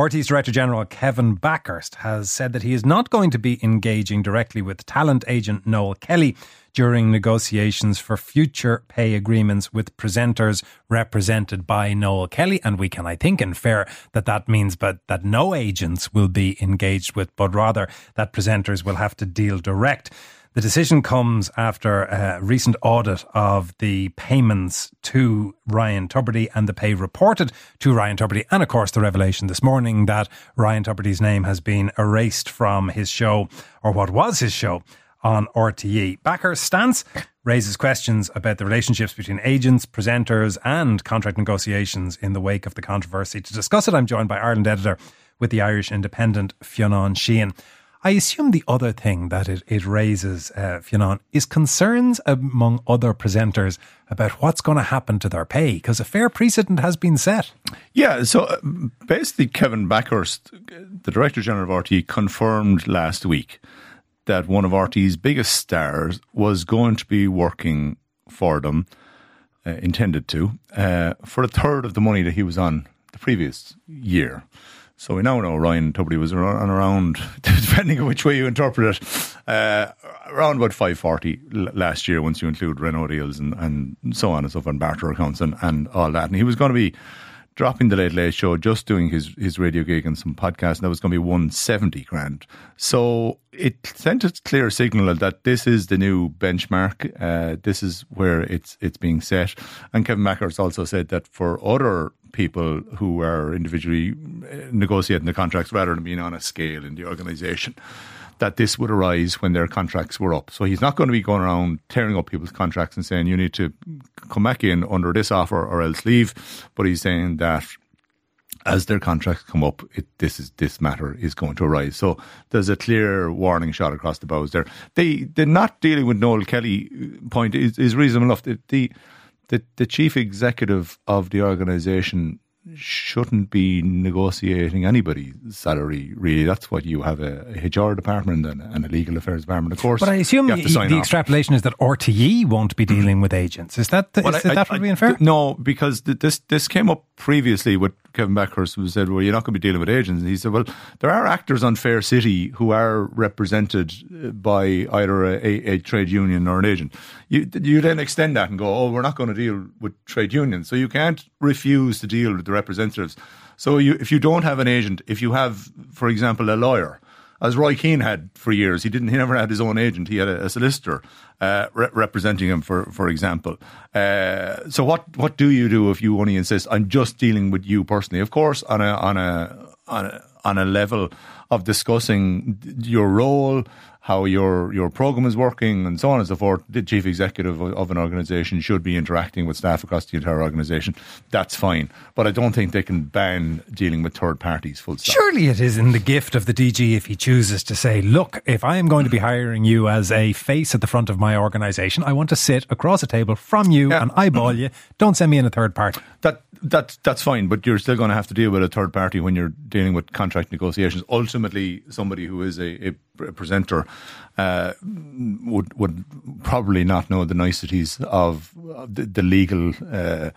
RTÉ's Director General Kevin Bakhurst has said that he is not going to be engaging directly with talent agent Noel Kelly during negotiations for future pay agreements with presenters represented by Noel Kelly. And we can, I think, infer that that means but that no agents will be engaged with, but rather that presenters will have to deal direct. The decision comes after a recent audit of the payments to Ryan Tubridy and the pay reported to Ryan Tubridy. And of course, the revelation this morning that Ryan Tubridy's name has been erased from his show, or what was his show, on RTE. Bakhurst's stance raises questions about the relationships between agents, presenters, and contract negotiations in the wake of the controversy. To discuss it, I'm joined by Ireland editor with the Irish Independent, Fionn Sheahan. I assume the other thing that it, it raises, uh, is concerns among other presenters about what's going to happen to their pay because a fair precedent has been set. Yeah, so uh, basically, Kevin Bakhurst, the Director General of RT, confirmed last week that one of RT's biggest stars was going to be working for them, uh, intended to, uh, for a third of the money that he was on the previous year. So we now know Ryan Tubridy was on around, depending on which way you interpret it, uh, around about 540 last year once you include Renault deals and, and so on and so forth, and barter accounts and, and all that. And he was going to be dropping the Late Late Show, just doing his, his radio gig and some podcasts, and that was going to be 170 grand. So it sent a clear signal that this is the new benchmark. Uh, this is where it's it's being set. And Kevin Bakhurst also said that for other people who are individually uh, negotiating the contracts rather than being on a scale in the organisation that this would arise when their contracts were up. So he's not going to be going around tearing up people's contracts and saying you need to come back in under this offer or else leave. But he's saying that as their contracts come up, it, this is this matter is going to arise. So there's a clear warning shot across the bows there. They they're not dealing with Noel Kelly uh, point is, is reasonable enough. The, the the the chief executive of the organisation shouldn't be negotiating anybody's salary. Really, that's what you have a, HR department and, and, a legal affairs department, of course. But I assume the, the extrapolation is that RTE won't be mm-hmm. dealing with agents. Is that the, well, is I, that I, would be unfair? no, because this this came up previously with Kevin Bakhurst, who said, "Well, you're not going to be dealing with agents." And he said, "Well, there are actors on Fair City who are represented uh, by either a, a, a trade union or an agent. You you then extend that and go, oh, we're not going to deal with trade unions, so you can't refuse to deal with the representatives. So you, if you don't have an agent, if you have, for example, a lawyer." As Roy Keane had for years. He didn't. He never had his own agent. He had a, a solicitor uh, re- representing him, for for example. Uh, so what what do you do if you only insist? I'm just dealing with you personally. Of course, on a on a on a, on a level of discussing your role, how your your program is working, and so on and so forth. The chief executive of, of an organisation should be interacting with staff across the entire organisation. That's fine, but I don't think they can ban dealing with third parties. Full stop. Surely it is in the gift of the DG if he chooses to say, "Look, if I am going to be hiring you as a face at the front of my organisation, I want to sit across a table from you yeah. and eyeball you. Don't send me in a third party." That that that's fine, but you're still going to have to deal with a third party when you're dealing with contract negotiations. Ultimately, somebody who is a, a presenter uh, would would probably not know the niceties of the, the legal uh,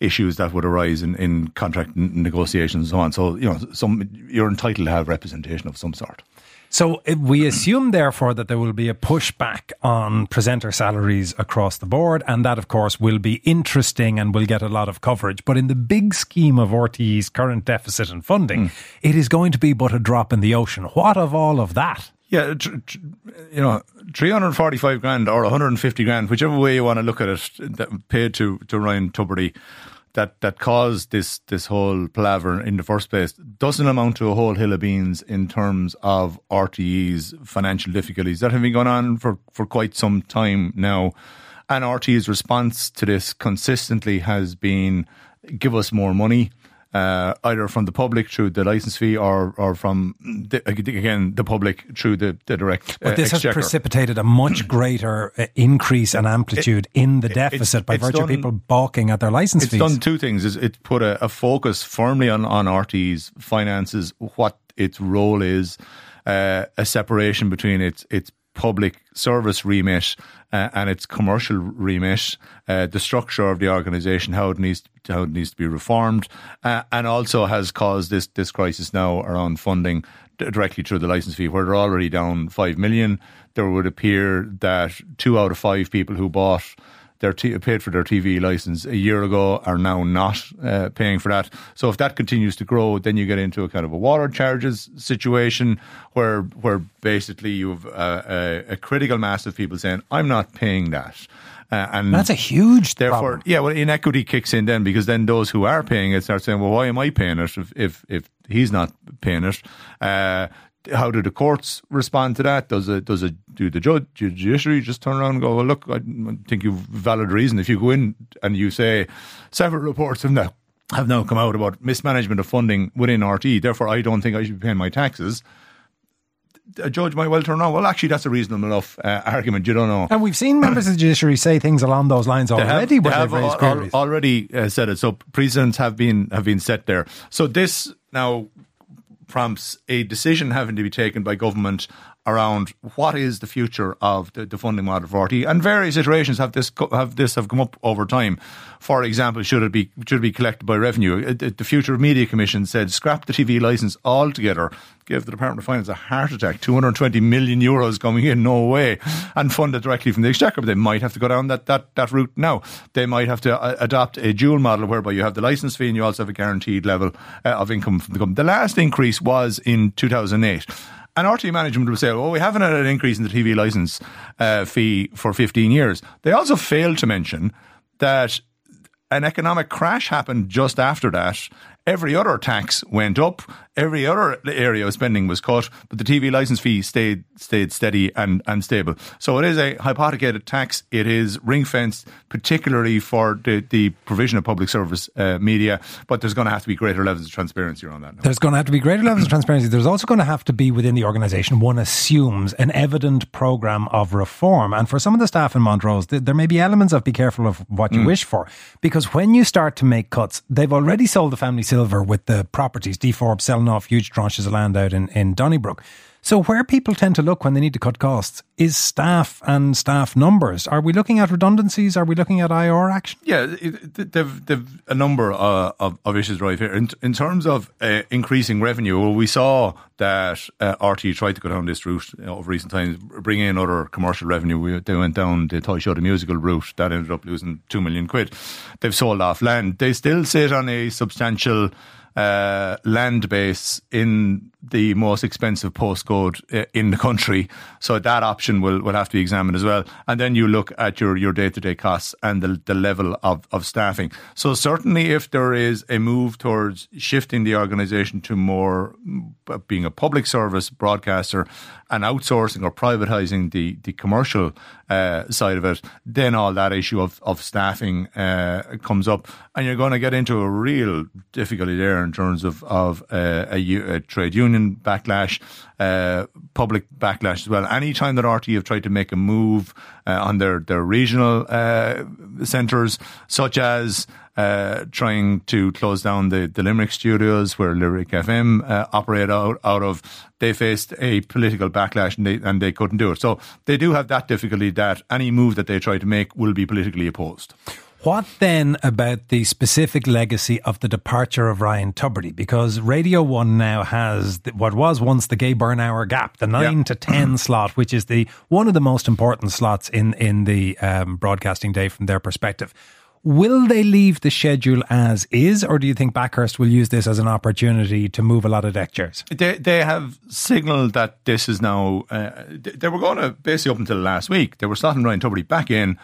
issues that would arise in, in contract negotiations and so on. So you know, some you're entitled to have representation of some sort. So we assume, therefore, that there will be a pushback on presenter salaries across the board, and that, of course, will be interesting and will get a lot of coverage. But in the big scheme of RTE's current deficit and funding, mm. it is going to be but a drop in the ocean. What of all of that? Yeah, tr- tr- you know, 345 grand or 150 grand, whichever way you want to look at it, that paid to, to Ryan Tubridy that that caused this this whole palaver in the first place doesn't amount to a whole hill of beans in terms of RTE's financial difficulties that have been going on for, for quite some time now. And RTE's response to this consistently has been give us more money uh, either from the public through the license fee or or from the, again the public through the, the direct. But this uh, has precipitated a much greater uh, increase and amplitude it, in the deficit it, by virtue done, of people balking at their license it's fees. It's done two things: is it put a, a, focus firmly on on RT's finances, what its role is, uh, a separation between its its public service remit uh, and its commercial remit, uh, the structure of the organisation, how it needs to, how it needs to be reformed, uh, and also has caused this this crisis now around funding directly through the license fee, where they're already down five million. There would appear that two out of five people who bought their t- paid for their TV license a year ago are now not uh, paying for that. So if that continues to grow, then you get into a kind of a water charges situation where where basically you have a, a, a critical mass of people saying, "I'm not paying that." Uh, and that's a huge therefore, problem. yeah. Well, inequity kicks in then because then those who are paying it start saying, "Well, why am I paying it if if, if he's not paying it?" Uh, how do the courts respond to that? Does it does it do the judge judiciary just turn around and go, well, look, I think you've valid reason. If you go in and you say several reports have now have now come out about mismanagement of funding within RT, therefore I don't think I should be paying my taxes. A judge might well turn around. Well, actually, that's a reasonable enough uh, argument. You don't know. And we've seen members of the judiciary say things along those lines already. They have, they have al- already uh, said it. So precedents have been have been set there. So this now prompts a decision having to be taken by government around what is the future of the, the funding model for RT, and various iterations have this have this have come up over time. For example, should it be should it be collected by revenue? The Future of Media Commission said scrap the TV license altogether, give the Department of Finance a heart attack. Two hundred twenty million euros coming in, no way, and fund it directly from the exchequer. But they might have to go down that that that route now. They might have to uh, adopt a dual model whereby you have the license fee and you also have a guaranteed level uh, of income from the company. The last increase was in two thousand eight. And RT management will say, well, we haven't had an increase in the TV license uh, fee for 15 years. They also failed to mention that an economic crash happened just after that Every other tax went up. Every other area of spending was cut, but the TV license fee stayed stayed steady and, and stable. So it is a hypothecated tax. It is ring fenced, particularly for the, the provision of public service uh, media. But there's going to have to be greater levels of transparency around that. Now. There's going to have to be greater levels of transparency. There's also going to have to be within the organisation. One assumes an evident programme of reform, and for some of the staff in Montrose, there may be elements of be careful of what you mm. wish for, because when you start to make cuts, they've already sold the family silver with the properties. D Forbes selling off huge tranches of land out in, in Donnybrook. So, where people tend to look when they need to cut costs is staff and staff numbers. Are we looking at redundancies? Are we looking at IR action? Yeah, they've, they've a number uh, of, of issues right here. In, in terms of uh, increasing revenue, well, we saw that uh, RT tried to go down this route you know, over recent times, bring in other commercial revenue. We, they went down the Toy Show the Musical route. That ended up losing 2 million quid. They've sold off land. They still sit on a substantial uh, land base in the most expensive postcode uh, in the country. So that option will, will have to be examined as well. And then you look at your, your day-to-day costs and the, the level of, of staffing. So certainly if there is a move towards shifting the organisation to more uh, being a public service broadcaster and outsourcing or privatising the, the commercial uh, side of it, then all that issue of, of staffing uh, comes up. And you're going to get into a real difficulty there in terms of, of uh, a, a trade union backlash, uh, public backlash as well. Anytime that RT have tried to make a move on their, their regional uh, centres, such as uh, trying to close down the, the Limerick studios where Lyric FM uh, operate out, out of, they faced a political backlash and they, and they couldn't do it. So they do have that difficulty that any move that they try to make will be politically opposed. What then about the specific legacy of the departure of Ryan Tubridy? Because Radio 1 now has what was once the Gay hour gap, the 9 yeah. to 10 slot, which is the one of the most important slots in, in the um, broadcasting day from their perspective. Will they leave the schedule as is, or do you think Bakhurst will use this as an opportunity to move a lot of deck chairs? They, they have signalled that this is now. Uh, they were going to basically up until last week. They were slotting Ryan Tubridy back in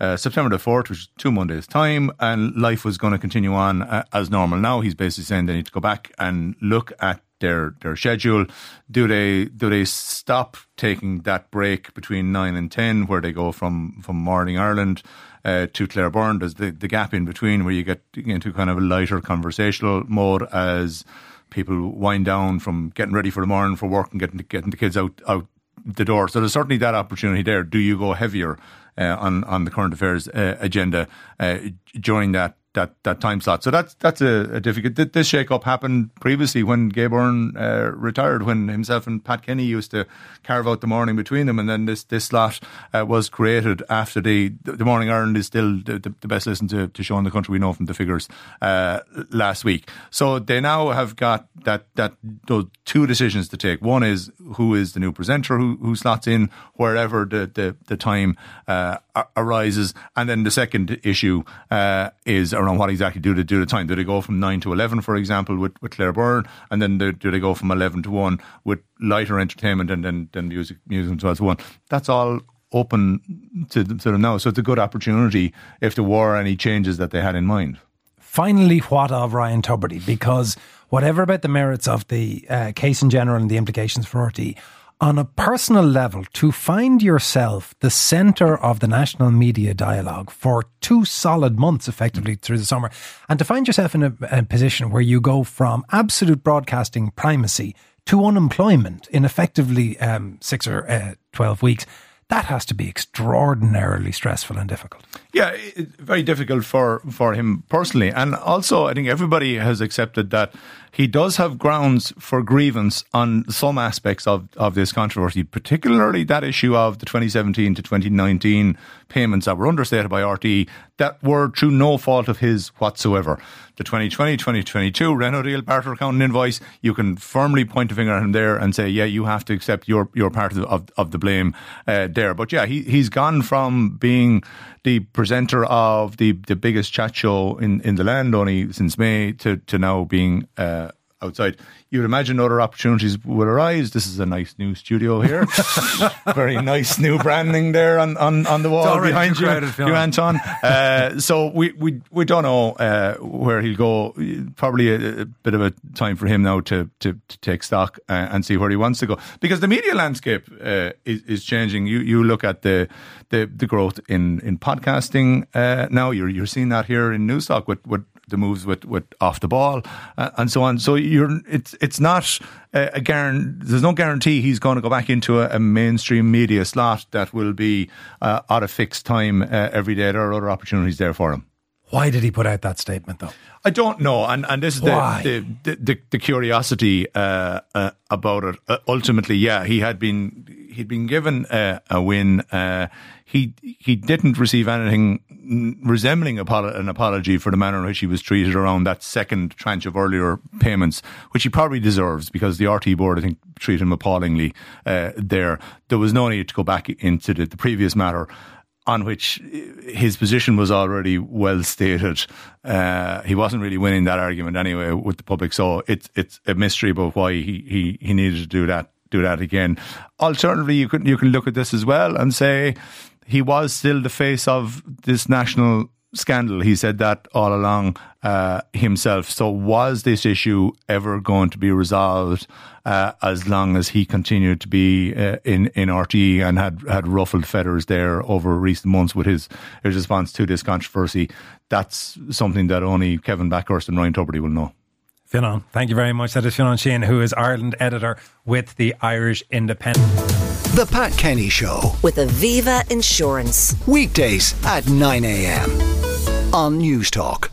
uh, September the 4th, which is two Mondays' time, and life was going to continue on uh, as normal. Now he's basically saying they need to go back and look at their their schedule. Do they do they stop taking that break between nine and ten, where they go from from Morning Ireland uh, to Claire Byrne? There's the the gap in between where you get into kind of a lighter conversational mode as people wind down from getting ready for the morning for work and getting getting the kids out out the door. So there's certainly that opportunity there. Do you go heavier on on the current affairs uh, agenda uh, during that that, that time slot. So that's that's a, a difficult. This shake up happened previously when Gay Byrne uh, retired, when himself and Pat Kenny used to carve out the morning between them, and then this this slot uh, was created after the the morning Ireland is still the, the, the best listen to, to show in the country. We know from the figures uh, last week. So they now have got that that those two decisions to take. One is who is the new presenter who, who slots in wherever the the, the time uh, arises, and then the second issue uh, is around what exactly do they do the time. Do they go from nine to eleven, for example, with, with Claire Byrne, and then do, do they go from eleven to one with lighter entertainment and then then music music and so on to one? That's all open to, to them now. So it's a good opportunity if there were any changes that they had in mind. Finally, what of Ryan Tubridy? Because whatever about the merits of the uh, case in general and the implications for RTE, on a personal level, to find yourself the centre of the national media dialogue for two solid months, effectively through the summer, and to find yourself in a, a position where you go from absolute broadcasting primacy to unemployment in effectively um, six or uh, 12 weeks, that has to be extraordinarily stressful and difficult. Yeah, very difficult for, for him personally. And also, I think everybody has accepted that he does have grounds for grievance on some aspects of, of this controversy, particularly that issue of the 2017 to 2019 payments that were understated by RTE that were through no fault of his whatsoever. The 2020 2022 Renault Deal Barter accounting invoice, you can firmly point a finger at him there and say, yeah, you have to accept your, your part of, of, of the blame uh, there. But yeah, he, he's gone from being the presenter of the, the biggest chat show in, in the land only since May to, to now being uh, outside. You would imagine other opportunities would arise. This is a nice new studio here. Very nice new branding there on, on, on the wall behind you, you Anton. Uh, so we, we we don't know uh, where he'll go. Probably a, a, bit of a time for him now to to, to take stock uh, and see where he wants to go because the media landscape uh, is, is changing. You you look at the the, the growth in in podcasting uh, now. You're you're seeing that here in Newstalk with with the moves with, with off the ball uh, and so on. So you're it's it's not a, a guarantee. There's no guarantee he's going to go back into a, a mainstream media slot that will be uh, at a fixed time uh, every day. There are other opportunities there for him. Why did he put out that statement, though? I don't know, and and this is the, the, the, the curiosity uh, uh, about it. Uh, ultimately, yeah, he had been he'd been given a win. Uh, he he didn't receive anything resembling an apology for the manner in which he was treated around that second tranche of earlier payments, which he probably deserves because the RT board, I think, treated him appallingly uh, there. There was no need to go back into the, the previous matter on which his position was already well stated. Uh, he wasn't really winning that argument anyway with the public, so it's it's a mystery about why he, he, he needed to do that do that again. Alternatively, you can you can look at this as well and say he was still the face of this national scandal. He said that all along uh, himself. So, was this issue ever going to be resolved uh, as long as he continued to be uh, in in RTE and had had ruffled feathers there over recent months with his his response to this controversy? That's something that only Kevin Bakhurst and Ryan Tubridy will know. Fionnán, thank you very much. That is Fionnán Sheahan, who is Ireland editor with the Irish Independent. The Pat Kenny Show with Aviva Insurance. Weekdays at 9 a.m. on Newstalk.